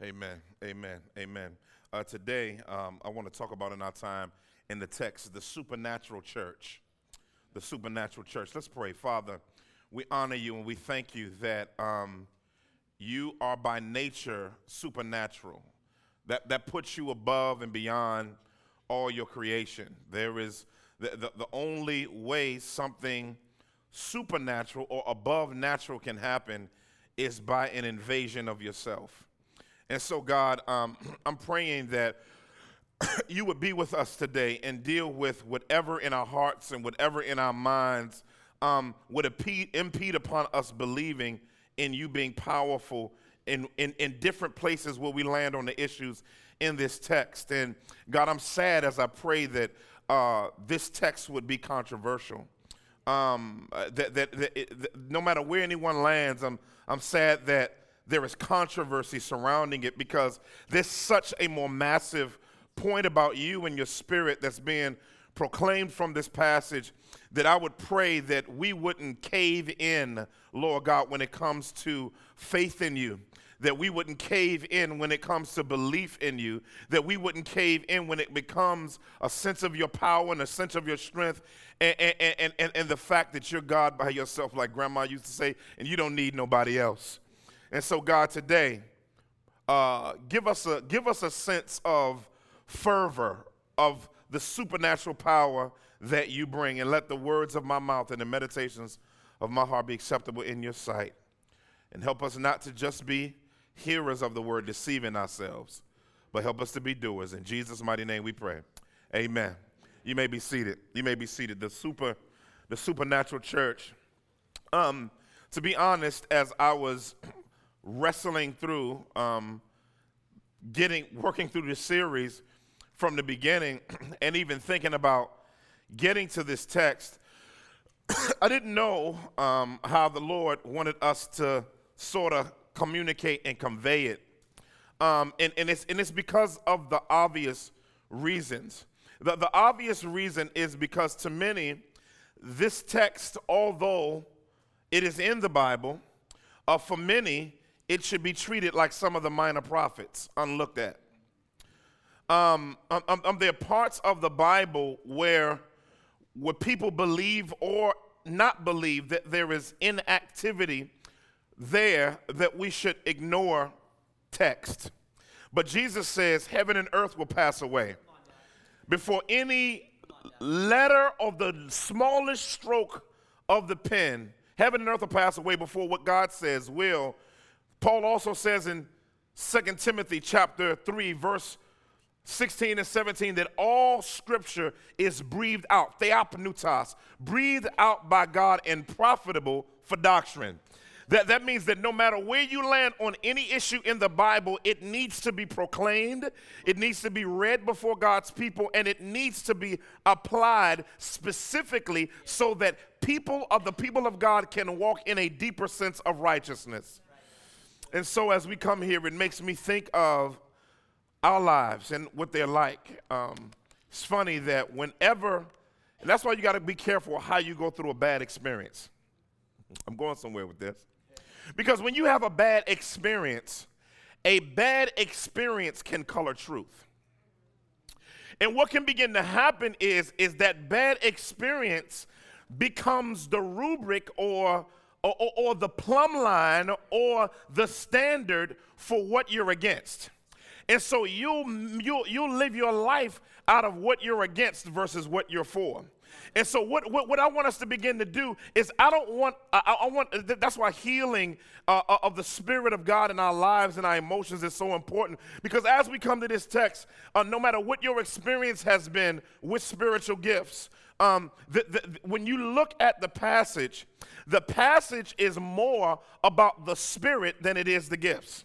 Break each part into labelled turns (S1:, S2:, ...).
S1: Amen. Amen. Amen. Uh, today, um, I want to talk about in our time in the text the supernatural church. The supernatural church. Let's pray. Father, we honor you and we thank you that um, you are by nature supernatural. That, that puts you above and beyond all your creation. There is the, the, the only way something supernatural or above natural can happen is by an invasion of yourself. And so, God, um, I'm praying that you would be with us today and deal with whatever in our hearts and whatever in our minds um, would impede, impede upon us believing in you being powerful in, in, in different places where we land on the issues in this text. And God, I'm sad as I pray that uh, this text would be controversial. Um, uh, that, that, that, it, that, no matter where anyone lands, I'm, I'm sad that there is controversy surrounding it because there's such a more massive point about you and your spirit that's being proclaimed from this passage that I would pray that we wouldn't cave in, Lord God, when it comes to faith in you. That we wouldn't cave in when it comes to belief in you. That we wouldn't cave in when it becomes a sense of your power and a sense of your strength and, and, and, and, and the fact that you're God by yourself, like grandma used to say, and you don't need nobody else. And so, God, today, uh, give, us a, give us a sense of fervor, of the supernatural power that you bring, and let the words of my mouth and the meditations of my heart be acceptable in your sight. And help us not to just be hearers of the word, deceiving ourselves, but help us to be doers. In Jesus' mighty name we pray. Amen. You may be seated. You may be seated. The super, the supernatural church. Um, to be honest, as I was wrestling through, um, getting, working through this series from the beginning, and even thinking about getting to this text, I didn't know um, how the Lord wanted us to sort of communicate and convey it. Um, and, and, it's, and it's because of the obvious reasons. The, the obvious reason is because to many, this text, although it is in the Bible, uh, for many, it should be treated like some of the minor prophets, unlooked at. Um, um, um, um, there are parts of the Bible where, where people believe or not believe that there is inactivity there that we should ignore text. But Jesus says, Heaven and earth will pass away. Before any letter of the smallest stroke of the pen, heaven and earth will pass away before what God says will Paul also says in 2 Timothy chapter 3 verse 16 and 17 that all scripture is breathed out, theopneustos, breathed out by God and profitable for doctrine. That, that means that no matter where you land on any issue in the Bible, it needs to be proclaimed, it needs to be read before God's people, and it needs to be applied specifically so that people of the people of God can walk in a deeper sense of righteousness. And so as we come here, it makes me think of our lives and what they're like. Um, it's funny that whenever, and that's why you got to be careful how you go through a bad experience. I'm going somewhere with this. Because when you have a bad experience, a bad experience can color truth. And what can begin to happen is, is that bad experience becomes the rubric or or, or, or the plumb line or the standard for what you're against. And so you'll, you'll, you'll live your life out of what you're against versus what you're for. And so what, what, what I want us to begin to do is I don't want, I, I want, that's why healing uh, uh, of the Spirit of God in our lives and our emotions is so important. Because as we come to this text, uh, no matter what your experience has been with spiritual gifts, um, the, the, when you look at the passage, the passage is more about the Spirit than it is the gifts.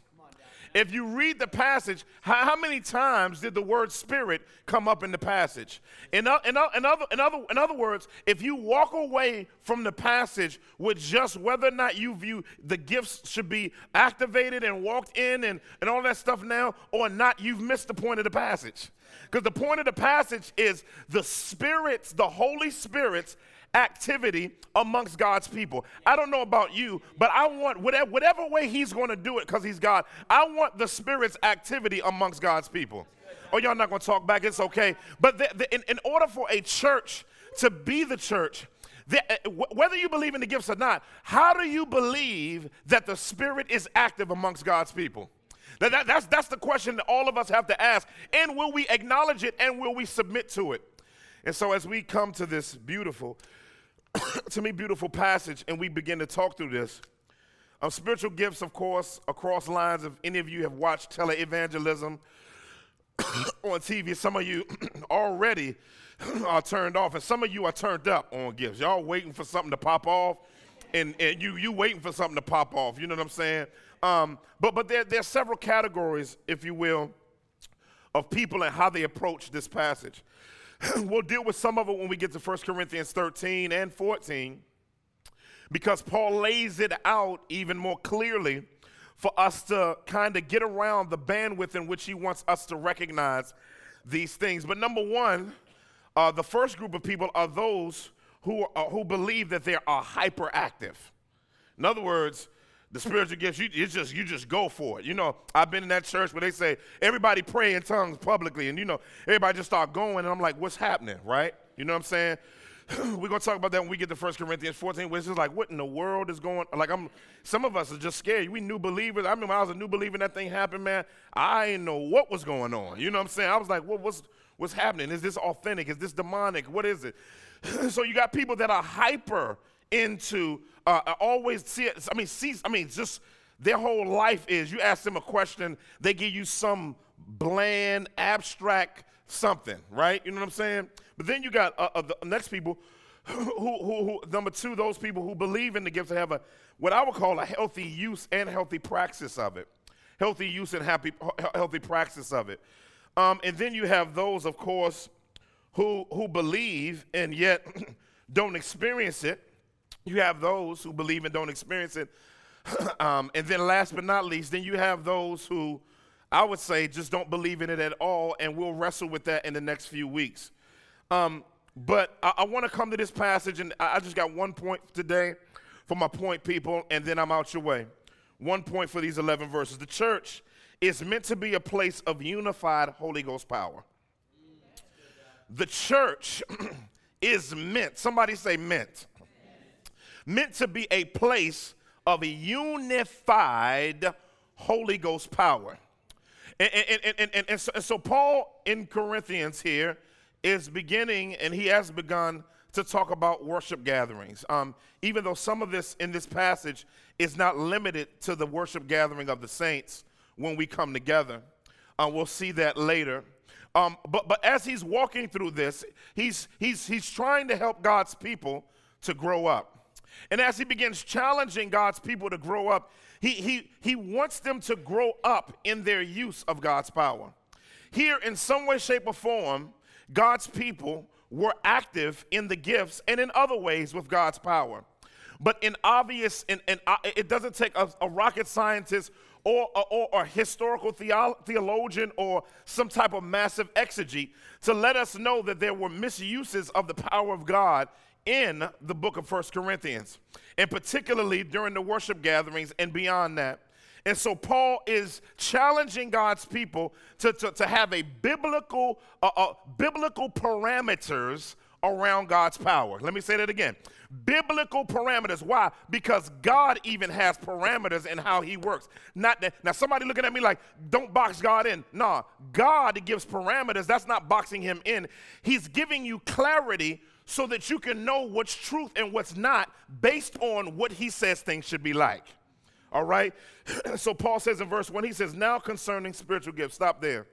S1: If you read the passage, how, how, many times did the word spirit come up in the passage? In, in, in, other, in, other, in other words, if you walk away from the passage with just whether or not you view the gifts should be activated and walked in and, and all that stuff now or not, you've missed the point of the passage. Because the point of the passage is the spirits, the Holy Spirits, activity amongst God's people. I don't know about you, but I want whatever, whatever way He's going to do it because He's God, I want the Spirit's activity amongst God's people. Oh, y'all not going to talk back? It's okay. But the, the, in, in order for a church to be the church, the, uh, whether you believe in the gifts or not, how do you believe that the Spirit is active amongst God's people? That, that, that's, that's the question that all of us have to ask. And will we acknowledge it and will we submit to it? And so, as we come to this beautiful, to me, beautiful passage and we begin to talk through this, um, spiritual gifts, of course, across lines. If any of you have watched televangelism on TV, some of you already are turned off, and some of you are turned up on gifts. Y'all waiting for something to pop off, and, and you you waiting for something to pop off. You know what I'm saying? Um, but but there, there are several categories, if you will, of people and how they approach this passage. we'll deal with some of it when we get to 1 Corinthians 13 and 14 because Paul lays it out even more clearly for us to kind of get around the bandwidth in which he wants us to recognize these things. But number one, uh, the first group of people are those who, are, who believe that they are hyperactive. In other words, the spiritual gifts, you, it's just you just go for it. You know, I've been in that church where they say everybody pray in tongues publicly, and you know, everybody just start going, and I'm like, what's happening, right? You know what I'm saying? We're gonna talk about that when we get to 1 Corinthians 14, which is like, what in the world is going? Like, I'm. Some of us are just scared. We new believers. I remember when I was a new believer, and that thing happened, man. I didn't know what was going on. You know what I'm saying? I was like, what, what's what's happening? Is this authentic? Is this demonic? What is it? so you got people that are hyper into uh, always see it. I mean, see, I mean, just their whole life is you ask them a question, they give you some bland, abstract something, right? You know what I'm saying? But then you got uh, uh, the next people who, who, who, number two, those people who believe in the gifts have a what I would call a healthy use and healthy praxis of it. Healthy use and happy, healthy praxis of it. Um, and then you have those, of course, who, who believe and yet don't experience it you have those who believe and don't experience it. um, and then last but not least, then you have those who I would say just don't believe in it at all, and we'll wrestle with that in the next few weeks. Um, but I, I want to come to this passage, and I, I just got one point today for my point, people, and then I'm out your way. One point for these 11 verses. The church is meant to be a place of unified Holy Ghost power. The church is meant, somebody say meant meant to be a place of a unified Holy Ghost power. And, and, and, and, so, and so Paul in Corinthians here is beginning, and he has begun to talk about worship gatherings. Um, even though some of this in this passage is not limited to the worship gathering of the saints when we come together. Uh, we'll see that later. Um, but, but as he's walking through this, he's, he's, he's trying to help God's people to grow up. And as he begins challenging God's people to grow up, he, he, he wants them to grow up in their use of God's power. Here, in some way, shape, or form, God's people were active in the gifts and in other ways with God's power. But in obvious, in, uh, it doesn't take a, a rocket scientist or, or, or, a historical theo- theologian or some type of massive exegete to let us know that there were misuses of the power of God in the book of First Corinthians, and particularly during the worship gatherings and beyond that. And so Paul is challenging God's people to, to, to have a biblical, uh, uh, biblical parameters around God's power. Let me say that again. Biblical parameters. Why? Because God even has parameters in how he works. Not that now somebody looking at me like, don't box God in. Nah, God gives parameters. That's not boxing him in. He's giving you clarity so that you can know what's truth and what's not based on what he says things should be like. All right? so Paul says in verse 1, he says, Now concerning spiritual gifts, stop there.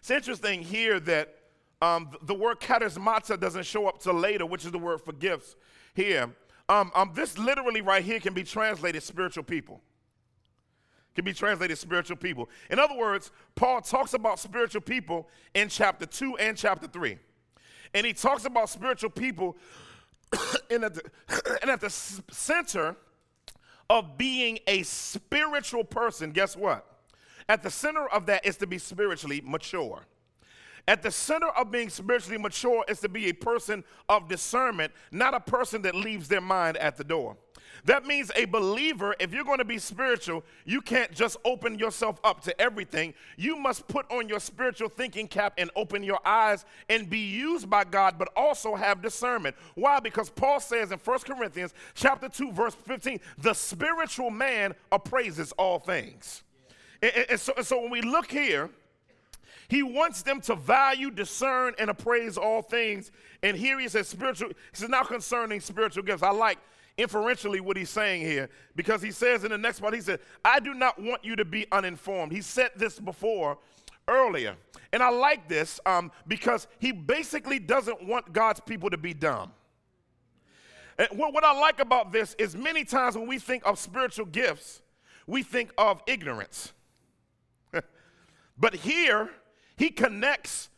S1: It's interesting here that um, the word charismata doesn't show up till later, which is the word for gifts here. Um, um, this literally right here can be translated spiritual people. Can be translated spiritual people. In other words, Paul talks about spiritual people in chapter 2 and chapter 3. And he talks about spiritual people, and, at the, and at the center of being a spiritual person, guess what? At the center of that is to be spiritually mature. At the center of being spiritually mature is to be a person of discernment, not a person that leaves their mind at the door. That means a believer, if you're going to be spiritual, you can't just open yourself up to everything. You must put on your spiritual thinking cap and open your eyes and be used by God, but also have discernment. Why? Because Paul says in 1 Corinthians chapter 2, verse 15, the spiritual man appraises all things. And, and, so, and so when we look here, he wants them to value, discern, and appraise all things. And here he says spiritual, he says now concerning spiritual gifts. I like inferentially what he's saying here because he says in the next part, he said, I do not want you to be uninformed. He said this before earlier. And I like this um, because he basically doesn't want God's people to be dumb. And what, what I like about this is many times when we think of spiritual gifts, we think of ignorance. but here, he connects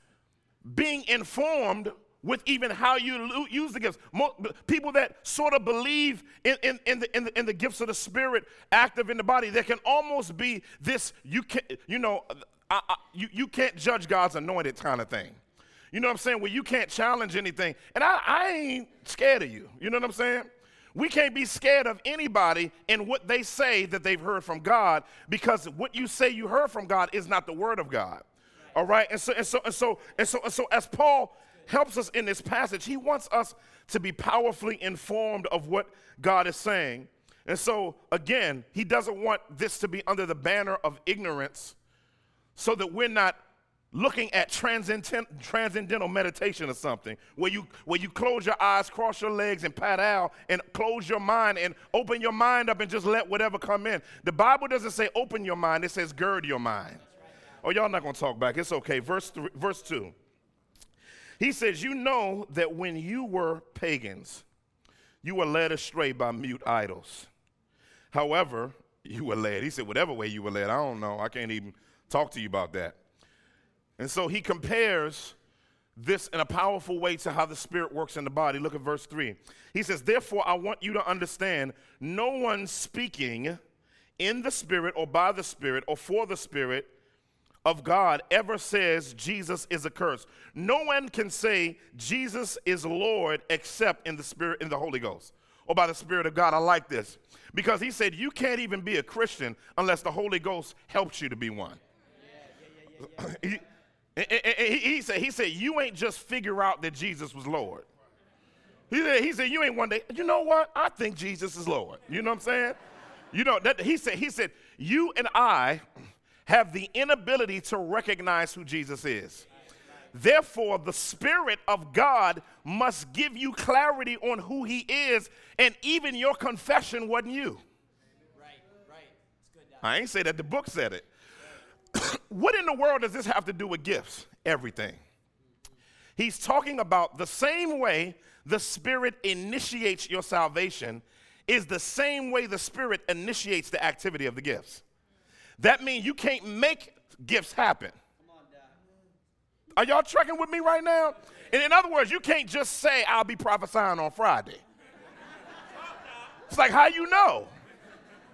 S1: being informed with even how you use the gifts. people that sort of believe in, in, in, the, in, the, in the gifts of the Spirit active in the body, there can almost be this, you, can't, you know, I, I, you, you can't judge God's anointed kind of thing. You know what I'm saying? Where you can't challenge anything. And I, I ain't scared of you. You know what I'm saying? We can't be scared of anybody and what they say that they've heard from God because what you say you heard from God is not the word of God. All right? And so and so and so and so, and so as Paul helps us in this passage. He wants us to be powerfully informed of what God is saying. And so, again, he doesn't want this to be under the banner of ignorance so that we're not looking at transcendent, transcendental meditation or something where you, where you close your eyes, cross your legs, and pat out, and close your mind and open your mind up and just let whatever come in. The Bible doesn't say open your mind, it says gird your mind. Oh, y'all not to talk back. It's okay. Verse, three, verse 2. He says, You know that when you were pagans, you were led astray by mute idols. However, you were led. He said, Whatever way you were led, I don't know. I can't even talk to you about that. And so he compares this in a powerful way to how the Spirit works in the body. Look at verse 3. He says, Therefore, I want you to understand no one speaking in the Spirit or by the Spirit or for the Spirit of God ever says Jesus is a curse. No one can say Jesus is Lord except in the Spirit, in the Holy Ghost, or by the Spirit of God. I like this because he said you can't even be a Christian unless the Holy Ghost helps you to be one. Yeah, yeah, yeah, he, he, he, said, he said, you ain't just figure out that Jesus was Lord. He said, he said, you ain't one day, you know what? I think Jesus is Lord. You know what I'm saying? You know, that, he said, he said, you and I have the inability to recognize who Jesus is. Therefore, the Spirit of God must give you clarity on who He is, and even your confession wasn't you. Right, right. I ain't say that, the book said it. what in the world does this have to do with gifts? Everything. He's talking about the same way the Spirit initiates your salvation is the same way the Spirit initiates the activity of the gifts. That means you can't make gifts happen. Are y'all tracking with me right now? And in other words, you can't just say, I'll be prophesying on Friday. It's like, how you know?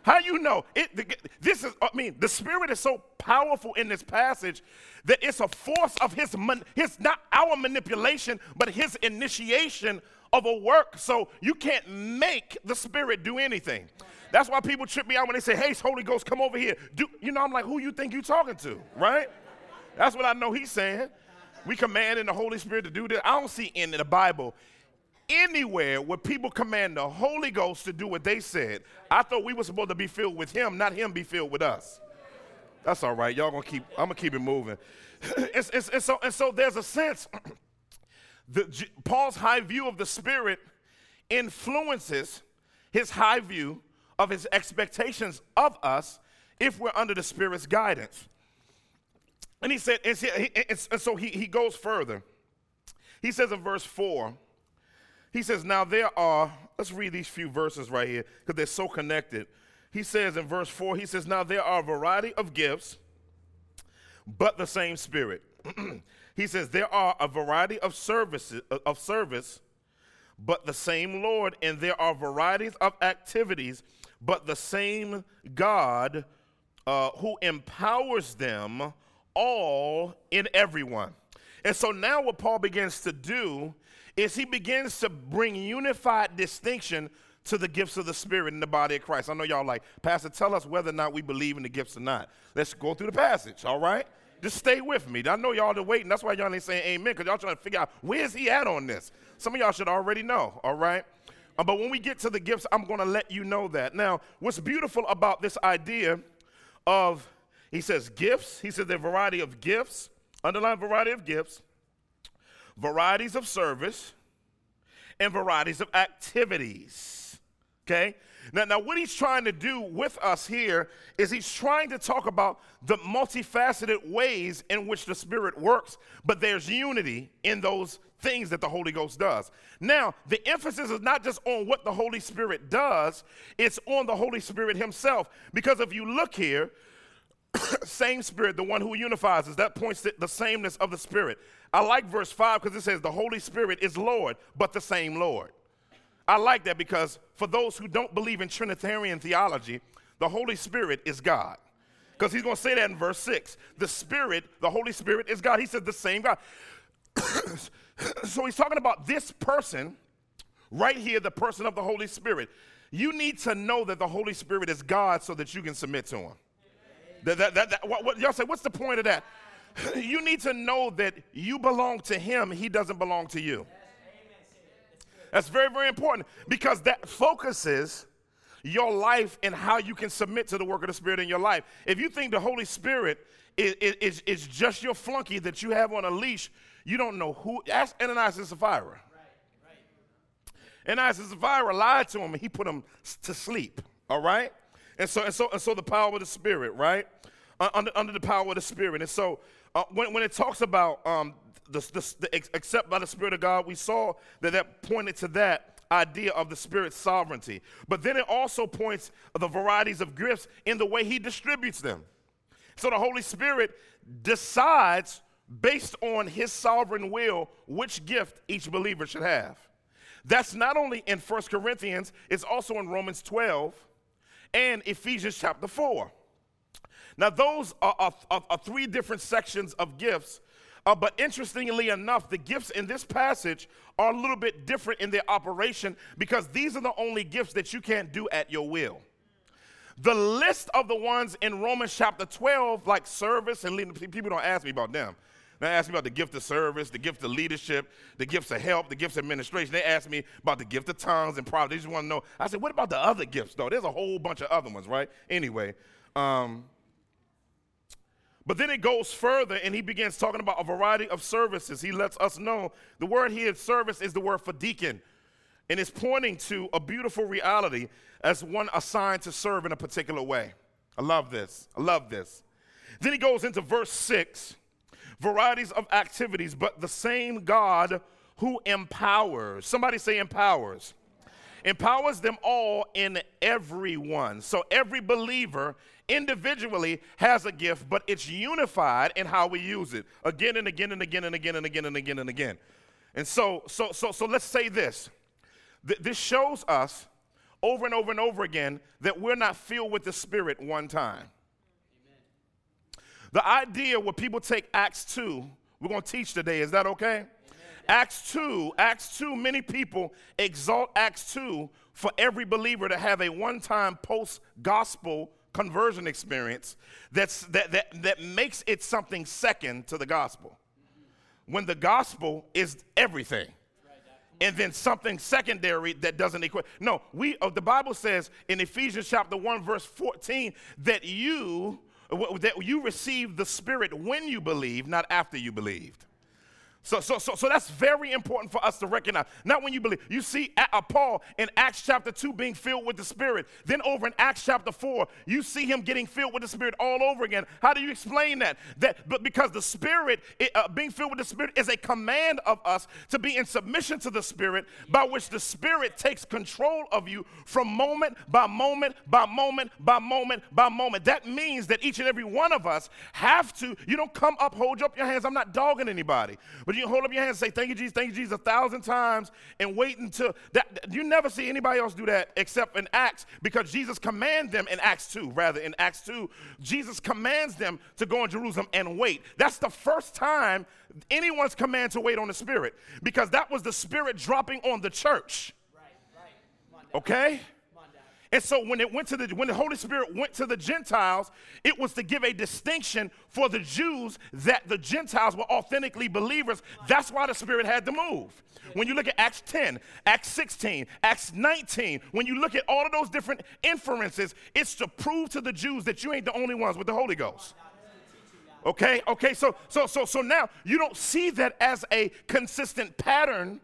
S1: How you know? It, this is, I mean, the Spirit is so powerful in this passage that it's a force of His, his not our manipulation, but His initiation of a work. So you can't make the Spirit do anything. That's why people trip me out when they say, hey, Holy Ghost, come over here. Do, you know, I'm like, who you think you talking to, right? That's what I know he's saying. We command in the Holy Spirit to do this. I don't see in the Bible anywhere where people command the Holy Ghost to do what they said. I thought we were supposed to be filled with him, not him be filled with us. That's all right. Y'all gonna keep, I'm gonna keep it moving. it's, it's, it's so, and so there's a sense, the, Paul's high view of the Spirit influences his high view of his expectations of us if we're under the Spirit's guidance. And he said, and so he, he goes further. He says in verse 4, he says, Now there are, let's read these few verses right here because they're so connected. He says in verse 4, he says, Now there are a variety of gifts, but the same Spirit. he says, There are a variety of services of service, but the same Lord, and there are varieties of activities, but the same God uh, who empowers them all in everyone. And so now what Paul begins to do is he begins to bring unified distinction to the gifts of the Spirit in the body of Christ. I know y'all like, Pastor, tell us whether or not we believe in the gifts or not. Let's go through the passage, all right? Just stay with me. I know y'all are waiting. That's why y'all ain't saying amen, because y'all trying to figure out where's he at on this. Some of y'all should already know, all right? Uh, but when we get to the gifts, I'm going to let you know that. Now, what's beautiful about this idea of, he says gifts, he says the variety of gifts, underline variety of gifts, varieties of service, and varieties of activities. Okay? Now, now, what he's trying to do with us here is he's trying to talk about the multifaceted ways in which the Spirit works, but there's unity in those things that the Holy Ghost does. Now, the emphasis is not just on what the Holy Spirit does, it's on the Holy Spirit Himself. Because if you look here, same Spirit, the one who unifies us, that points to the sameness of the Spirit. I like verse 5 because it says the Holy Spirit is Lord, but the same Lord. I like that because for those who don't believe in Trinitarian theology, the Holy Spirit is God. Because he's going to say that in verse 6. The Spirit, the Holy Spirit is God. He said the same God. so he's talking about this person right here, the person of the Holy Spirit. You need to know that the Holy Spirit is God so that you can submit to him. That, that, that, that what, what, y'all say, what's the point of that? you need to know that you belong to him, he doesn't belong to you. That's very, very important because that focuses your life and how you can submit to the work of the Spirit in your life. If you think the Holy Spirit is, is, is just your flunky that you have on a leash, you don't know who. Ask Ananias and Sapphira. Right, right. Ananias and Sapphira lied to him and he put him to sleep. All right? And so, and so, and so the power of the Spirit, right? Uh, under, under the power of the Spirit. And so uh, when, when it talks about um, the, the, the, except by the Spirit of God, we saw that that pointed to that idea of the Spirit's sovereignty. But then it also points the varieties of gifts in the way He distributes them. So the Holy Spirit decides, based on His sovereign will, which gift each believer should have. That's not only in 1 Corinthians, it's also in Romans 12 and Ephesians chapter 4. Now, those are, are, are, three different sections of gifts uh, but interestingly enough, the gifts in this passage are a little bit different in their operation because these are the only gifts that you can't do at your will. The list of the ones in Romans chapter 12, like service and leading, people don't ask me about them. They ask me about the gift of service, the gift of leadership, the gifts of help, the gifts of administration. They ask me about the gift of tongues and prophecy. They just want to know. I said, what about the other gifts, though? There's a whole bunch of other ones, right? Anyway, um, but then it goes further and he begins talking about a variety of services. He lets us know the word here, service, is the word for deacon. And it's pointing to a beautiful reality as one assigned to serve in a particular way. I love this. I love this. Then he goes into verse 6 varieties of activities, but the same God who empowers. Somebody say empowers. Empowers them all in everyone. So every believer individually has a gift, but it's unified in how we use it again and again and again and again and again and again and again. And so, so, so, so let's say this. Th- this shows us over and over and over again that we're not filled with the Spirit one time. Amen. The idea where people take Acts 2, we're going to teach today, is that okay? Amen. Acts 2, Acts 2, many people exalt Acts 2 for every believer to have a one time post gospel conversion experience that's, that, that, that makes it something second to the gospel. When the gospel is everything. And then something secondary that doesn't equate. No, we. Uh, the Bible says in Ephesians chapter one verse fourteen that you that you received the Spirit when you believe, not after you believed. So, so, so, so that's very important for us to recognize. Not when you believe. You see uh, Paul in Acts chapter 2 being filled with the Spirit. Then over in Acts chapter 4, you see him getting filled with the Spirit all over again. How do you explain that? That but because the Spirit, it, uh, being filled with the Spirit, is a command of us to be in submission to the Spirit, by which the Spirit takes control of you from moment by moment by moment by moment by moment. That means that each and every one of us have to, you don't come up, hold up your hands. I'm not dogging anybody. But But you hold up your hand and say, Thank you, Jesus, thank you, Jesus, a thousand times and wait until that. You never see anybody else do that except in Acts because Jesus commands them in Acts 2. Rather, in Acts 2, Jesus commands them to go in Jerusalem and wait. That's the first time anyone's command to wait on the Spirit because that was the Spirit dropping on the church. Right, right. Okay? And so when it went to the when the Holy Spirit went to the Gentiles, it was to give a distinction for the Jews that the Gentiles were authentically believers. That's why the Spirit had to move. When you look at Acts 10, Acts 16, Acts 19, when you look at all of those different inferences, it's to prove to the Jews that you ain't the only ones with the Holy Ghost. Okay, okay, so so so so now you don't see that as a consistent pattern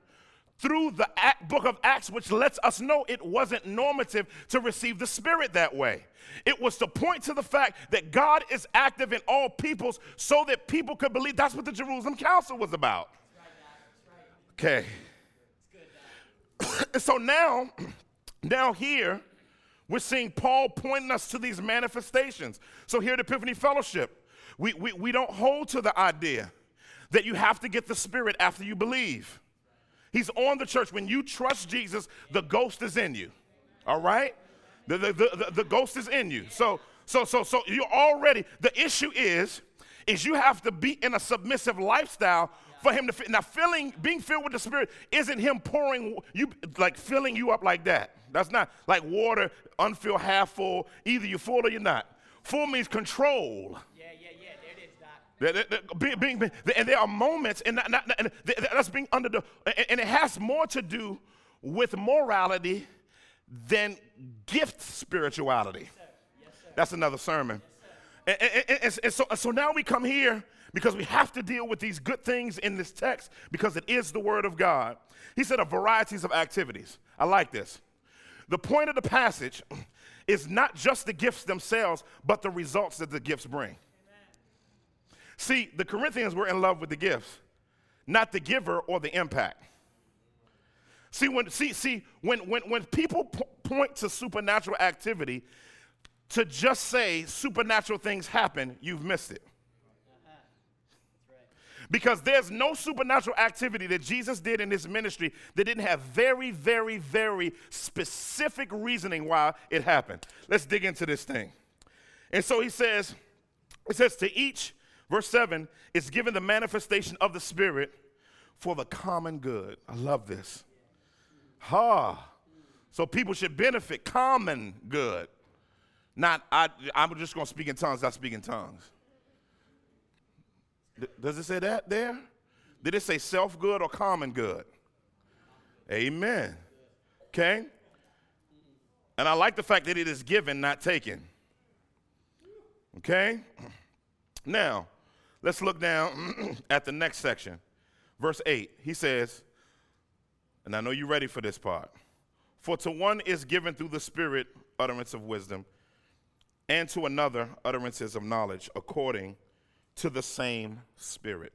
S1: through the book of Acts, which lets us know it wasn't normative to receive the Spirit that way. It was to point to the fact that God is active in all peoples so that people could believe. That's what the Jerusalem Council was about. Okay. so now, now here, we're seeing Paul pointing us to these manifestations. So here at Epiphany Fellowship, we, we, we don't hold to the idea that you have to get the Spirit after you believe. He's on the church. When you trust Jesus, the ghost is in you. All right? The, the, the, the, ghost is in you. So, so, so, so you're already, the issue is, is you have to be in a submissive lifestyle for him to fit. Now, filling, being filled with the Spirit isn't him pouring you, like filling you up like that. That's not like water, unfilled, half full. Either you're full or you're not. Full means control. Being, being, and there are moments, and, not, not, and that's being under the, and it has more to do with morality than gift spirituality. Yes, yes, that's another sermon. Yes, and, and, and, so, so now we come here because we have to deal with these good things in this text because it is the Word of God. He said, a varieties of activities. I like this. The point of the passage is not just the gifts themselves, but the results that the gifts bring. See, the Corinthians were in love with the gifts, not the giver or the impact. See, when, see, see, when, when, when people point to supernatural activity, to just say supernatural things happen, you've missed it. Because there's no supernatural activity that Jesus did in his ministry that didn't have very, very, very specific reasoning why it happened. Let's dig into this thing. And so he says, it says, to each Verse 7 is given the manifestation of the Spirit for the common good. I love this. Ha. So people should benefit common good. Not, I, I'm just going to speak in tongues, I speak in tongues. does it say that there? Did it say self good or common good? Amen. Okay? And I like the fact that it is given, not taken. Okay? Now, Let's look down at the next section. Verse 8. He says, and I know you're ready for this part. For to one is given through the Spirit utterance of wisdom, and to another utterances of knowledge, according to the same Spirit.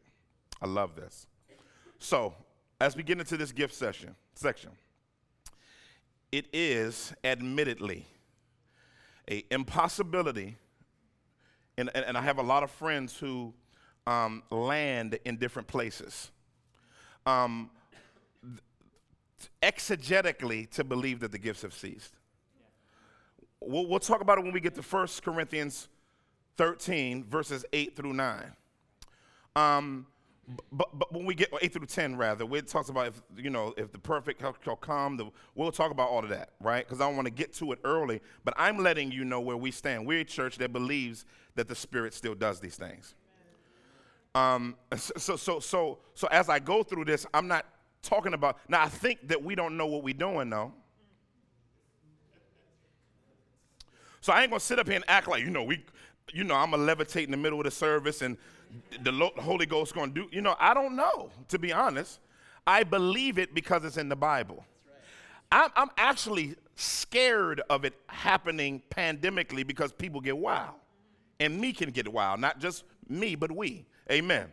S1: I love this. So, as we get into this gift session section, it is admittedly a impossibility, and, and, and I have a lot of friends who um, land in different places. Um, exegetically, to believe that the gifts have ceased. We'll, we'll talk about it when we get to 1 Corinthians 13, verses 8 through 9. Um, but, but when we get 8 through 10 rather it talks about if you know if the perfect shall come the, we'll talk about all of that right because i don't want to get to it early but i'm letting you know where we stand we're a church that believes that the spirit still does these things um, so, so, so, so as I go through this, I'm not talking about, now I think that we don't know what we're doing though. So I ain't gonna sit up here and act like, you know, we, you know, I'm gonna levitate in the middle of the service and the Holy Ghost gonna do, you know, I don't know, to be honest. I believe it because it's in the Bible. I'm, I'm actually scared of it happening pandemically because people get wild. And me can get wild, not just me, but we. Amen.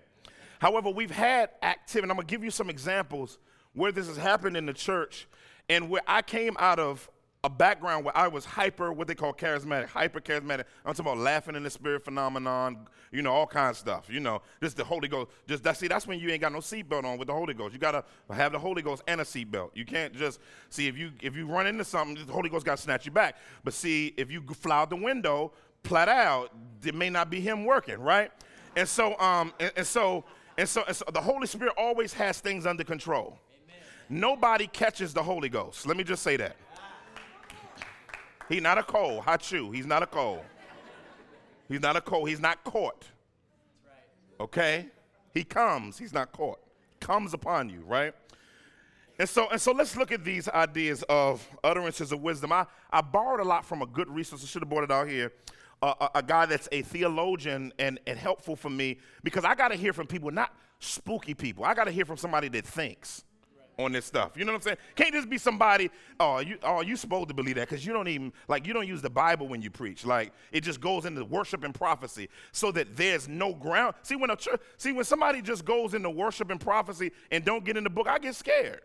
S1: However, we've had activity, I'm going to give you some examples where this has happened in the church and where I came out of a background where I was hyper, what they call charismatic, hyper charismatic. I'm talking about laughing in the spirit phenomenon, you know, all kinds of stuff. You know, just the Holy Ghost. Just that. See, that's when you ain't got no seatbelt on with the Holy Ghost. You gotta have the Holy Ghost and a seatbelt. You can't just see if you if you run into something, the Holy Ghost got to snatch you back. But see, if you fly out the window, plat out, it may not be Him working, right? And so, um, and, and so, and so, and so, the Holy Spirit always has things under control. Amen. Nobody catches the Holy Ghost. Let me just say that. He's not a coal, hachu. He's not a coal. He's not a coal. He's not caught. Okay? He comes. He's not caught. Comes upon you, right? And so, and so let's look at these ideas of utterances of wisdom. I, I borrowed a lot from a good resource. I should have brought it out here. A, a, guy that's a theologian and, and helpful for me because I got to hear from people, not spooky people. I got to hear from somebody that thinks on this stuff. You know what I'm saying? Can't just be somebody, oh, you oh, you supposed to believe that because you don't even like you don't use the Bible when you preach. Like it just goes into worship and prophecy so that there's no ground. See, when a church, see, when somebody just goes into worship and prophecy and don't get in the book, I get scared.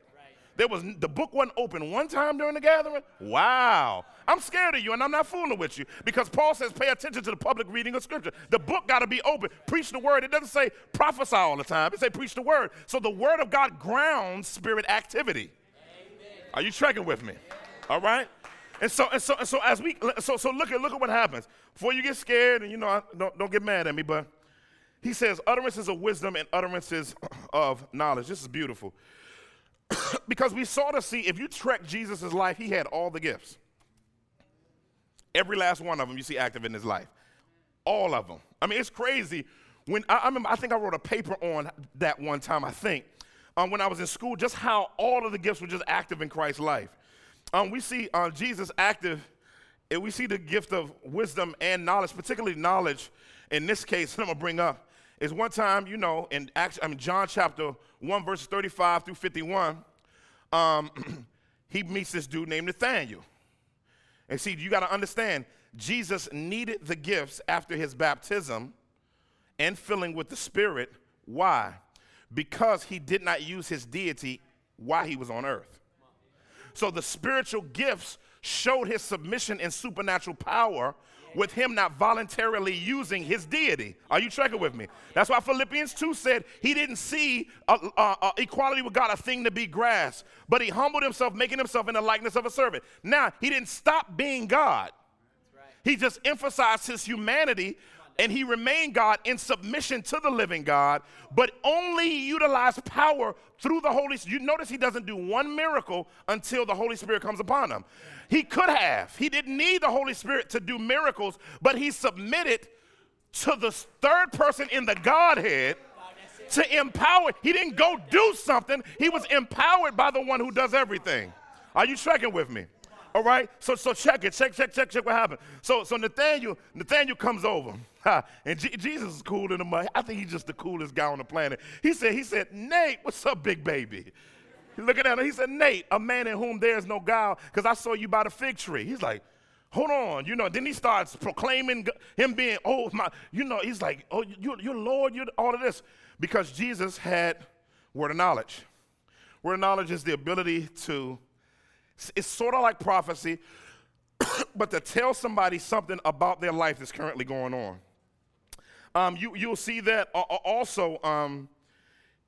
S1: There was the book wasn't open one time during the gathering. Wow. I'm scared of you and I'm not fooling with you because Paul says pay attention to the public reading of scripture. The book got to be open. Preach the word. It doesn't say prophesy all the time. It say preach the word. So the word of God grounds spirit activity. Amen. Are you trekking with me? All right? And so and so and so as we so so look at look at what happens. Before you get scared and you know I, don't don't get mad at me, but he says utterances of wisdom and utterances of knowledge. This is beautiful. because we saw to see if you track Jesus' life, he had all the gifts. Every last one of them you see active in his life. All of them. I mean, it's crazy. When I, I remember, I think I wrote a paper on that one time, I think, um, when I was in school, just how all of the gifts were just active in Christ's life. Um, we see uh, Jesus active, and we see the gift of wisdom and knowledge, particularly knowledge. In this case, I'm gonna bring up is one time, you know, in Acts, I mean, John chapter 1, verses 35 through 51, um, he meets this dude named Nathaniel. And see, you got to understand, Jesus needed the gifts after his baptism and filling with the Spirit. Why? Because he did not use his deity while he was on earth. So the spiritual gifts showed his submission and supernatural power with him not voluntarily using his deity. Are you tracking with me? That's why Philippians 2 said he didn't see uh, uh, uh, equality with God a thing to be grasped, but he humbled himself, making himself in the likeness of a servant. Now, he didn't stop being God. He just emphasized his humanity and he remained God in submission to the living God, but only utilized power through the Holy Spirit. You notice he doesn't do one miracle until the Holy Spirit comes upon him. He could have. He didn't need the Holy Spirit to do miracles, but he submitted to the third person in the Godhead to empower. He didn't go do something, he was empowered by the one who does everything. Are you tracking with me? All right. So so check it. Check check check check what happened. So so Nathaniel Nathaniel comes over, and G- Jesus is cool in the mud. I think he's just the coolest guy on the planet. He said he said Nate, what's up, big baby? Looking at him. He said Nate, a man in whom there is no guile, because I saw you by the fig tree. He's like. Hold on, you know. Then he starts proclaiming him being, oh my, you know. He's like, oh, you, you're Lord, you're all of this, because Jesus had word of knowledge. Word of knowledge is the ability to it's sort of like prophecy, but to tell somebody something about their life that's currently going on. Um, you, you'll see that also um,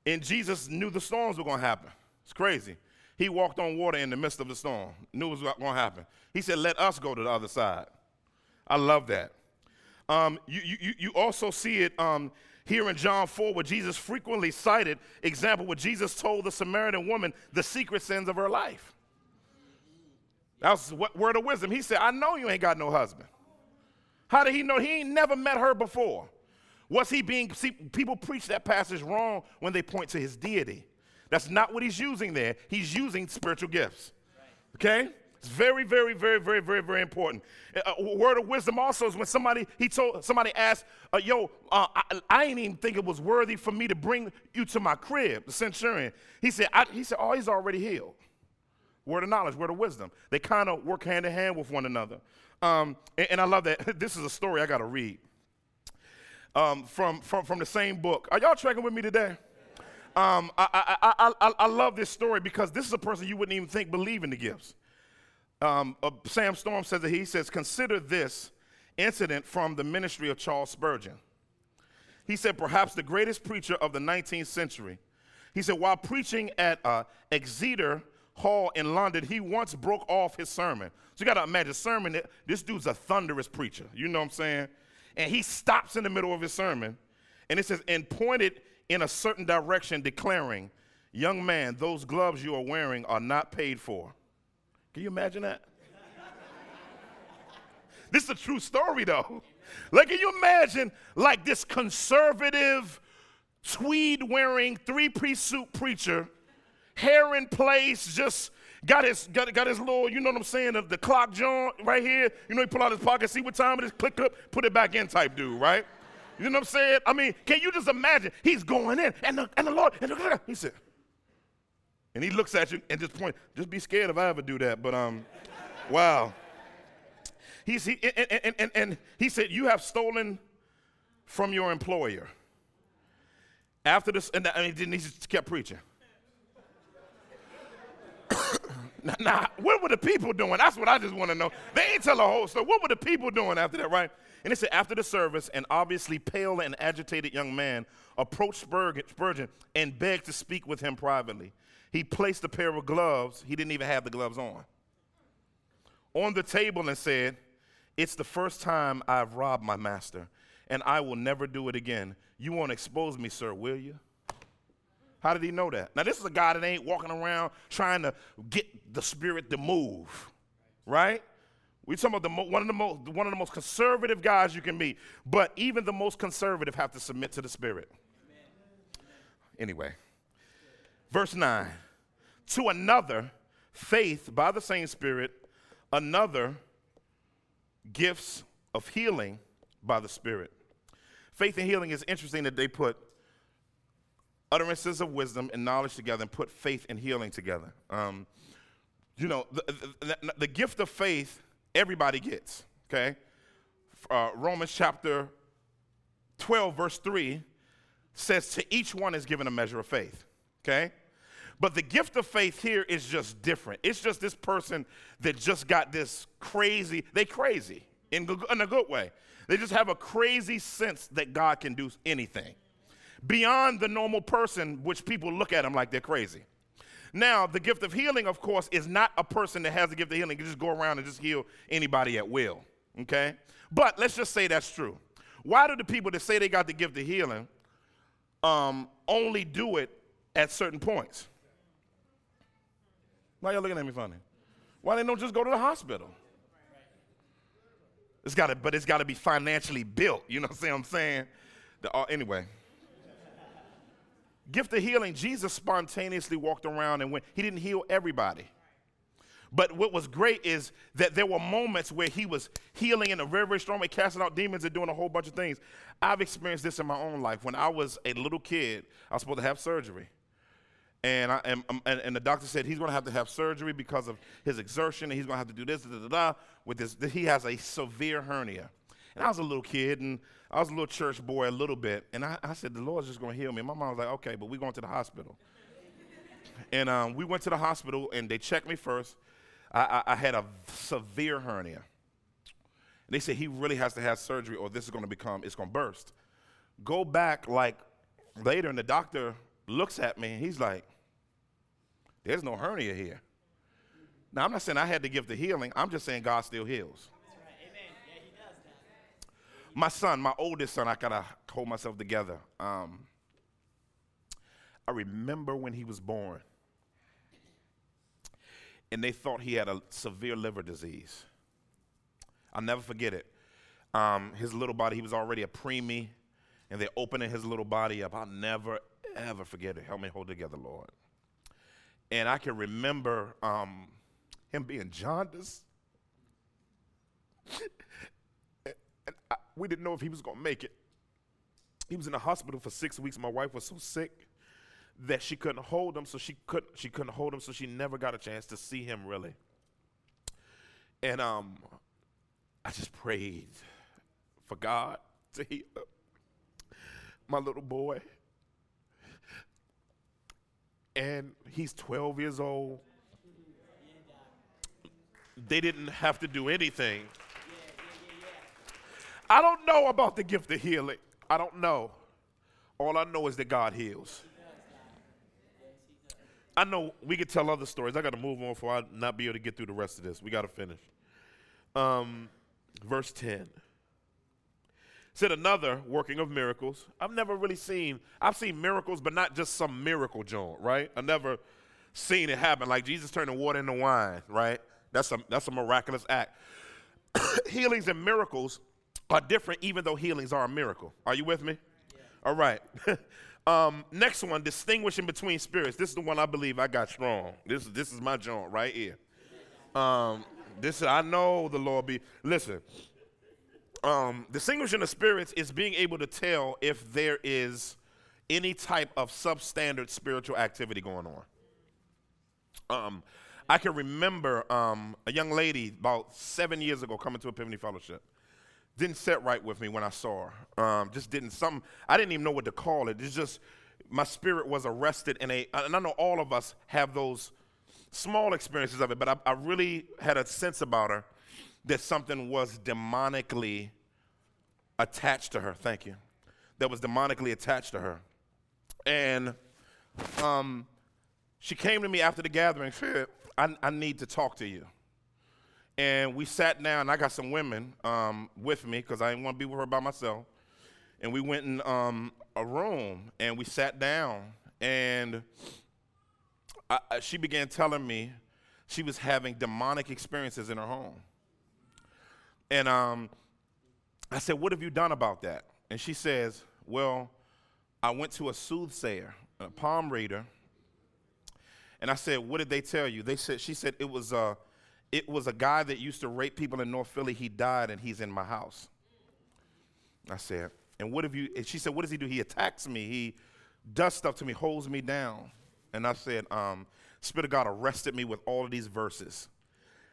S1: in Jesus knew the storms were going to happen. It's crazy. He walked on water in the midst of the storm, knew it was going to happen. He said, Let us go to the other side. I love that. Um, you, you, you also see it um, here in John 4, where Jesus frequently cited example where Jesus told the Samaritan woman the secret sins of her life. That was what word of wisdom. He said, I know you ain't got no husband. How did he know? He ain't never met her before. Was he being, see, people preach that passage wrong when they point to his deity. That's not what he's using there. He's using spiritual gifts. Okay? It's very, very, very, very, very, very important. A uh, word of wisdom also is when somebody he told somebody asked, uh, "Yo, uh, I, I ain't even think it was worthy for me to bring you to my crib." The centurion. He said, I, "He said, oh, he's already healed." Word of knowledge, word of wisdom. They kind of work hand in hand with one another. Um, and, and, I love that. this is a story I got to read um, from, from, from the same book. Are y'all tracking with me today? Um, I, I, I, I, love this story because this is a person you wouldn't even think believe in the gifts. Um, uh, Sam Storm says that he says, consider this incident from the ministry of Charles Spurgeon. He said, perhaps the greatest preacher of the 19th century. He said, while preaching at uh, Exeter Hall in London, he once broke off his sermon. So you got to imagine, sermon, this dude's a thunderous preacher. You know what I'm saying? And he stops in the middle of his sermon, and it says, and pointed in a certain direction, declaring, Young man, those gloves you are wearing are not paid for. Can you imagine that? this is a true story, though. Like, can you imagine, like, this conservative, tweed wearing, three piece suit preacher, hair in place, just got his, got, got his little, you know what I'm saying, the, the clock joint right here. You know, he pull out his pocket, see what time it is, click up, put it back in type dude, right? You know what I'm saying? I mean, can you just imagine? He's going in, and the, and the Lord, and the, he said, and he looks at you and just point, just be scared if I ever do that. But um, wow. He's, he, and, and, and, and he said, You have stolen from your employer. After this, and, and he, didn't, he just kept preaching. Now, now, what were the people doing? That's what I just want to know. They ain't tell the whole story. What were the people doing after that, right? And it said, after the service, an obviously pale and agitated young man approached Spurgeon and begged to speak with him privately. He placed a pair of gloves, he didn't even have the gloves on, on the table and said, It's the first time I've robbed my master, and I will never do it again. You won't expose me, sir, will you? How did he know that? Now, this is a guy that ain't walking around trying to get the spirit to move, right? We're talking about the mo- one, of the most, one of the most conservative guys you can meet. But even the most conservative have to submit to the Spirit. Anyway, verse 9. To another, faith by the same Spirit, another, gifts of healing by the Spirit. Faith and healing is interesting that they put utterances of wisdom and knowledge together and put faith and healing together. Um, you know, the, the, the, gift of faith everybody gets, okay? Uh, Romans chapter 12, verse 3 says, To each one is given a measure of faith, okay? But the gift of faith here is just different. It's just this person that just got this crazy, they crazy in, in a good way. They just have a crazy sense that God can do anything beyond the normal person, which people look at them like they're crazy. Now, the gift of healing, of course, is not a person that has the gift of healing, You just go around and just heal anybody at will. Okay? But let's just say that's true. Why do the people that say they got the gift of healing um, only do it at certain points? Why y'all looking at me funny? Why they don't just go to the hospital? It's got to, but it's got to be financially built. You know what I'm saying? The, uh, anyway, gift of healing, Jesus spontaneously walked around and went. He didn't heal everybody. But what was great is that there were moments where he was healing in a very, very strong way, casting out demons and doing a whole bunch of things. I've experienced this in my own life. When I was a little kid, I was supposed to have surgery. And, I, and, um, and, and the doctor said he's going to have to have surgery because of his exertion, and he's going to have to do this, da, da, da, with this. He has a severe hernia. And I was a little kid, and I was a little church boy a little bit. And I, I said, the Lord's just going to heal me. And my mom was like, okay, but we're going to the hospital. and um, we went to the hospital, and they checked me first. I, I, I had a severe hernia. And they said he really has to have surgery, or this is going to become, it's going to burst. Go back like later, and the doctor looks at me, and he's like, there's no hernia here. Now, I'm not saying I had to give the healing. I'm just saying God still heals. My son, my oldest son, I gotta hold myself together. Um, I remember when he was born, and they thought he had a severe liver disease. I'll never forget it. Um, his little body, he was already a preemie, and they're opening his little body up. I'll never, ever forget it. Help me hold together, Lord. And I can remember um, him being jaundiced. we didn't know if he was going to make it. He was in the hospital for six weeks. My wife was so sick that she couldn't hold him, so she couldn't she couldn't hold him, so she never got a chance to see him really. And um, I just prayed for God to heal my little boy and he's 12 years old. they didn't have to do anything. I don't know about the gift of healing. I don't know. All I know is that God heals. I know we could tell other stories. I got to move on before I not be able to get through the rest of this. We got to finish. Um, verse 10 said another working of miracles. I've never really seen, I've seen miracles, but not just some miracle joint, right? I've never seen it happen. Like Jesus turning water into wine, right? That's a, that's a miraculous act. healings and miracles are different, even though healings are a miracle. Are you with me? Yeah. All right. um, next one, distinguishing between spirits. This is the one I believe I got strong. This, this is my joint right here. Um, this I know the Lord be. Listen, um, distinguishing the spirits is being able to tell if there is any type of substandard spiritual activity going on. Um, I can remember um, a young lady about seven years ago coming to Epiphany Fellowship. Didn't set right with me when I saw her. Um, just didn't some. I didn't even know what to call it. It's just my spirit was arrested in a. And I know all of us have those small experiences of it, but I, I really had a sense about her that something was demonically attached to her. Thank you. That was demonically attached to her. And um, she came to me after the gathering, said, I, I need to talk to you. And we sat down, and I got some women um, with me because I didn't want to be with her by myself. And we went in um, a room and we sat down, and I, she began telling me she was having demonic experiences in her home. And um, I said, What have you done about that? And she says, Well, I went to a soothsayer, a palm reader, and I said, What did they tell you? They said, She said, It was a, it was a guy that used to rape people in North Philly. He died and he's in my house. I said, And what have you, and she said, What does he do? He attacks me. He does stuff to me, holds me down. And I said, um, Spirit of God arrested me with all of these verses.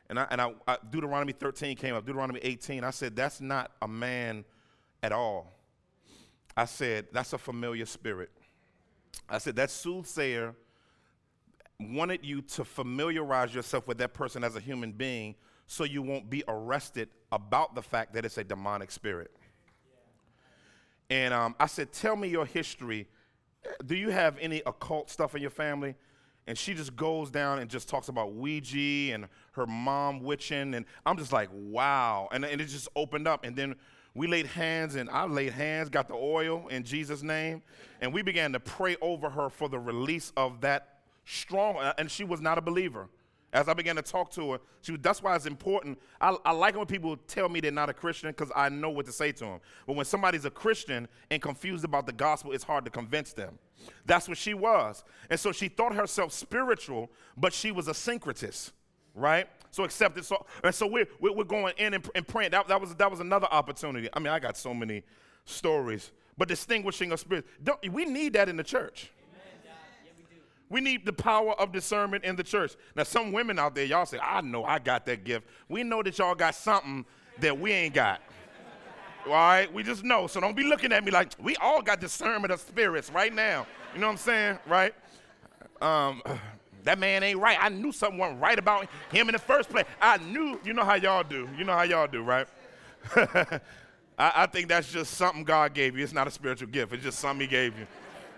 S1: And, I, and I, I, Deuteronomy 13 came up, Deuteronomy 18. I said, That's not a man at all. I said, That's a familiar spirit. I said, That soothsayer wanted you to familiarize yourself with that person as a human being so you won't be arrested about the fact that it's a demonic spirit. And um, I said, Tell me your history. Do you have any occult stuff in your family? and she just goes down and just talks about Ouija and her mom witching, and I'm just like, wow. And, and it just opened up, and then we laid hands, and I laid hands, got the oil in Jesus' name, and we began to pray over her for the release of that strong, uh, and she was not a believer. As I began to talk to her, she, that's why it's important. I, I like when people tell me they're not a Christian because I know what to say to them. But when somebody's a Christian and confused about the gospel, it's hard to convince them. That's what she was. And so she thought herself spiritual, but she was a syncretist, right? So accepted. So, and so we're, we're going in and, and praying. That, that, was, that was another opportunity. I mean, I got so many stories. But distinguishing of spirits, we need that in the church. We need the power of discernment in the church. Now, some women out there, y'all say, I know I got that gift. We know that y'all got something that we ain't got. All right? We just know. So don't be looking at me like we all got discernment of spirits right now. You know what I'm saying? Right? Um, that man ain't right. I knew something wasn't right about him in the first place. I knew, you know how y'all do. You know how y'all do, right? I, I think that's just something God gave you. It's not a spiritual gift, it's just something He gave you.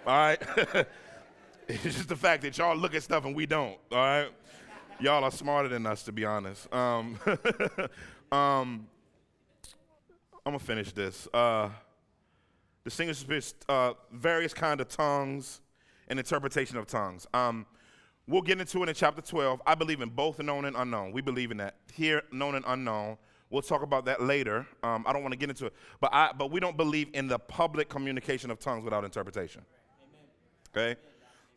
S1: All right? It's just the fact that y'all look at stuff and we don't, all right? Y'all are smarter than us, to be honest. Um, um, I'm gonna finish this. Uh, distinguished uh, various kind of tongues and interpretation of tongues. Um, we'll get into it in chapter 12. I believe in both known and unknown. We believe in that. Here, known and unknown. We'll talk about that later. Um, I don't want to get into it, but I, but we don't believe in the public communication of tongues without interpretation. Okay.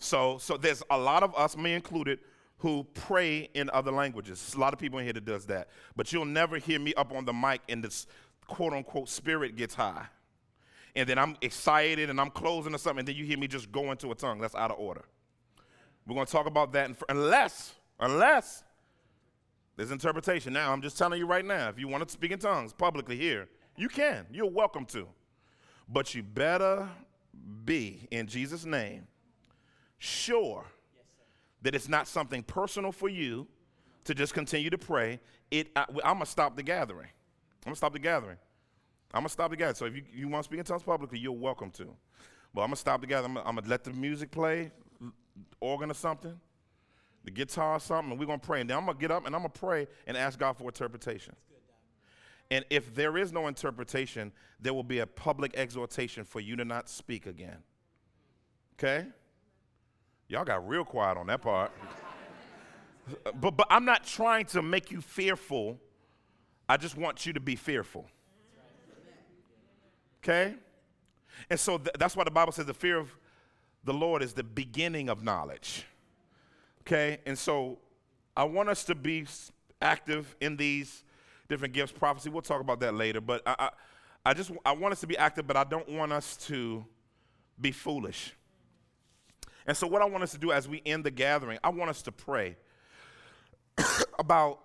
S1: So, so there's a lot of us, me included, who pray in other languages. a lot of people in here that does that. But you'll never hear me up on the mic and this quote unquote spirit gets high. And then I'm excited and I'm closing or something, and then you hear me just go into a tongue. That's out of order. We're going to talk about that unless, unless there's interpretation. Now, I'm just telling you right now, if you want to speak in tongues publicly here, you can. You're welcome to. But you better be, in Jesus' name, sure that it's not something personal for you, to just continue to pray, it, I, am going to stop the gathering. I'm going to stop the gathering. I'm going to stop the gathering. So if you, you want to speak in tongues publicly, you're welcome to. But I'm going to stop the gathering. I'm going to let the music play, organ or something, the guitar or something, and we're going to pray. And then I'm going to get up and I'm going to pray and ask God for interpretation. And if there is no interpretation, there will be a public exhortation for you to not speak again. Okay? Y'all got real quiet on that part. but, but I'm not trying to make you fearful. I just want you to be fearful. Okay? And so th- that's why the Bible says the fear of the Lord is the beginning of knowledge. Okay? And so I want us to be active in these different gifts, prophecy. We'll talk about that later. But I, I, I just I want us to be active, but I don't want us to be foolish. And so, what I want us to do as we end the gathering, I want us to pray about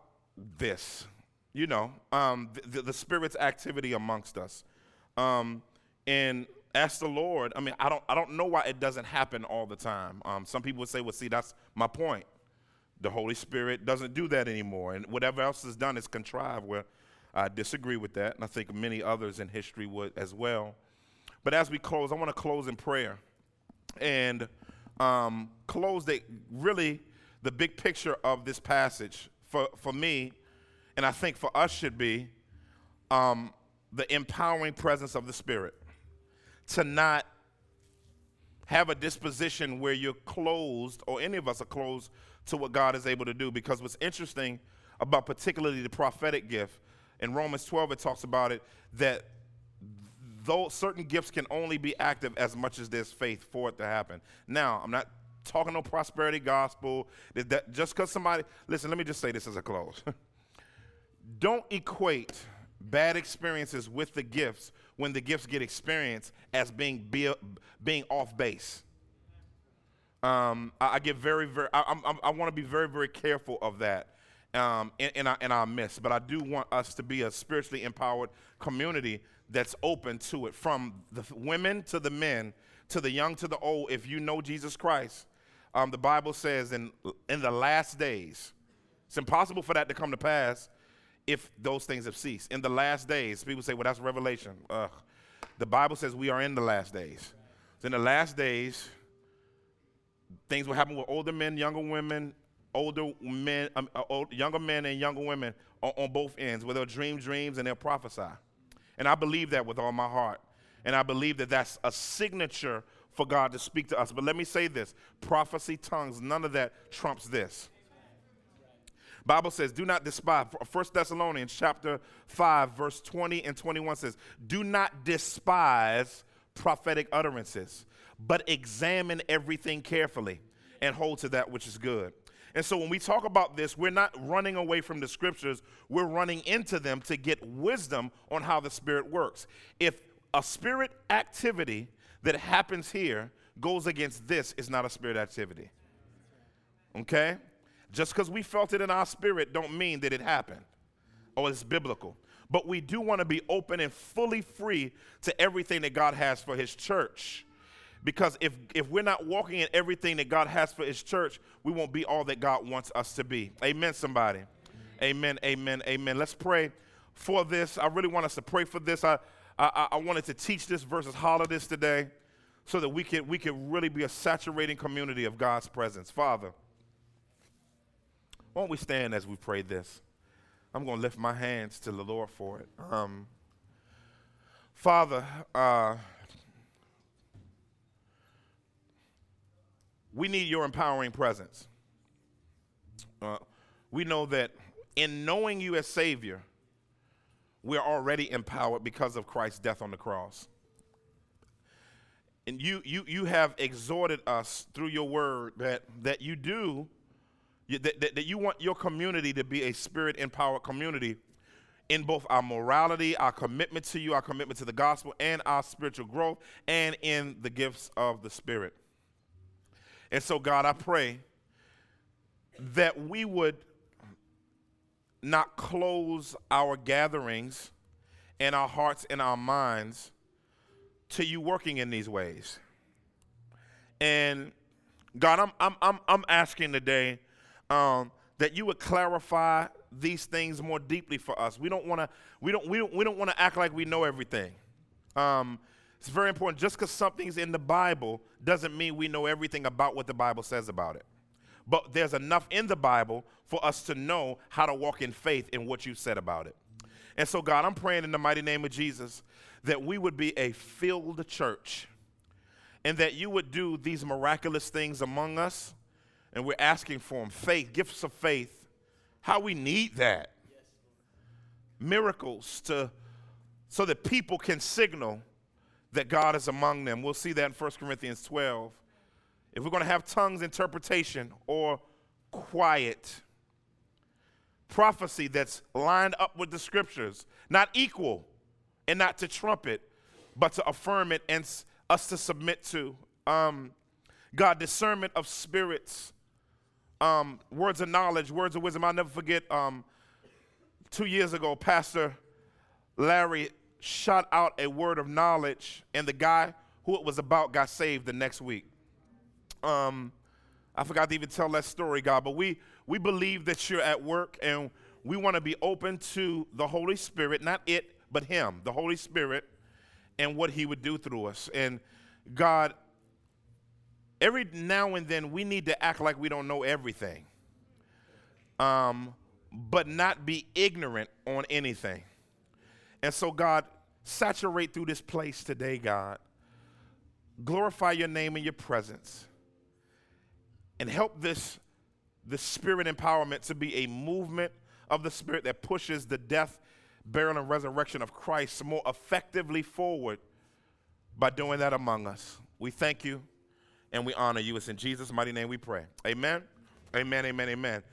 S1: this. You know, um, the, the, Spirit's activity amongst us, um, and ask the Lord. I mean, I don't, I don't know why it doesn't happen all the time. Um, some people would say, "Well, see, that's my point. The Holy Spirit doesn't do that anymore, and whatever else is done is contrived." Where I disagree with that, and I think many others in history would as well. But as we close, I want to close in prayer, and um, close the really the big picture of this passage for, for me, and I think for us should be um, the empowering presence of the Spirit. To not have a disposition where you're closed, or any of us are closed to what God is able to do. Because what's interesting about particularly the prophetic gift, in Romans 12, it talks about it that though certain gifts can only be active as much as there's faith for it to happen. Now, I'm not talking no prosperity gospel. That, that just because somebody, listen, let me just say this as a close. Don't equate bad experiences with the gifts when the gifts get experienced as being be, being off base. Um, I, I, get very, very. I, I, I want to be very, very careful of that um, our midst. But I do want us to be a spiritually empowered community that's open to it, from the women to the men, to the young to the old. If you know Jesus Christ, um, the Bible says in, in the last days, it's impossible for that to come to pass if those things have ceased. In the last days, people say, well, that's revelation. Ugh. The Bible says we are in the last days. So in the last days, things will happen with older men, younger women, older men, um, uh, old, younger men and younger women on, on both ends, where they'll dream dreams and they'll prophesy. And I believe that with all my heart. And I believe that that's a signature for God to speak to us. But let me say this prophecy, tongues, none of that trumps this. Bible says, do not despise. First Thessalonians chapter 5, verse 20 and 21 says, do not despise prophetic utterances, but examine everything carefully and hold to that which is good. And so when we talk about this, we're not running away from the scriptures, we're running into them to get wisdom on how the Spirit works. If a spirit activity that happens here goes against this, it's not a spirit activity. Okay? Just because we felt it in our spirit don't mean that it happened or it's biblical. But we do want to be open and fully free to everything that God has for his church. Because if, if we're not walking in everything that God has for His church, we won't be all that God wants us to be. Amen, somebody. Amen, amen, amen. Let's pray for this. I really want us to pray for this. I, I, I wanted to teach this versus holler this today so that we can, we can really be a saturating community of God's presence. Father, why don't we stand as we pray this? I'm going to lift my hands to the Lord for it. Um, Father, uh, we need your empowering presence. Uh, we know that in knowing you as Savior, we're already empowered because of Christ's death on the cross. And you, you, you have exhorted us through your word that, that you do, that, that, that you want your community to be a spirit empowered community in both our morality, our commitment to you, our commitment to the gospel, and our spiritual growth, and in the gifts of the Spirit. And so, God, I pray that we would not close our gatherings and our hearts and our minds to you working in these ways. And God, I'm, I'm, I'm, I'm asking today um, that you would clarify these things more deeply for us. We don't want to we don't we don't we don't want to act like we know everything. Um, it's very important. Just because something's in the Bible doesn't mean we know everything about what the Bible says about it. But there's enough in the Bible for us to know how to walk in faith in what you said about it. And so, God, I'm praying in the mighty name of Jesus that we would be a filled church and that you would do these miraculous things among us. And we're asking for them faith, gifts of faith. How we need that. Miracles to so that people can signal that God is among them. We'll see that in 1 Corinthians 12. If we're going to have tongues interpretation or quiet prophecy that's lined up with the scriptures, not equal and not to trumpet, but to affirm it and us to submit to. Um, God, discernment of spirits, um, words of knowledge, words of wisdom. I'll never forget um, two years ago, Pastor Larry shot out a word of knowledge, and the guy who it was about got saved the next week. Um, I forgot to even tell that story, God, but we, we believe that you're at work and we want to be open to the Holy Spirit, not it, but Him, the Holy Spirit, and what He would do through us. And God, every now and then we need to act like we don't know everything, um, but not be ignorant on anything. And so, God, saturate through this place today, God. Glorify your name and your presence. And help this, this spirit empowerment to be a movement of the spirit that pushes the death, burial, and resurrection of Christ more effectively forward by doing that among us. We thank you and we honor you. It's in Jesus' mighty name we pray. Amen. Amen. Amen. Amen.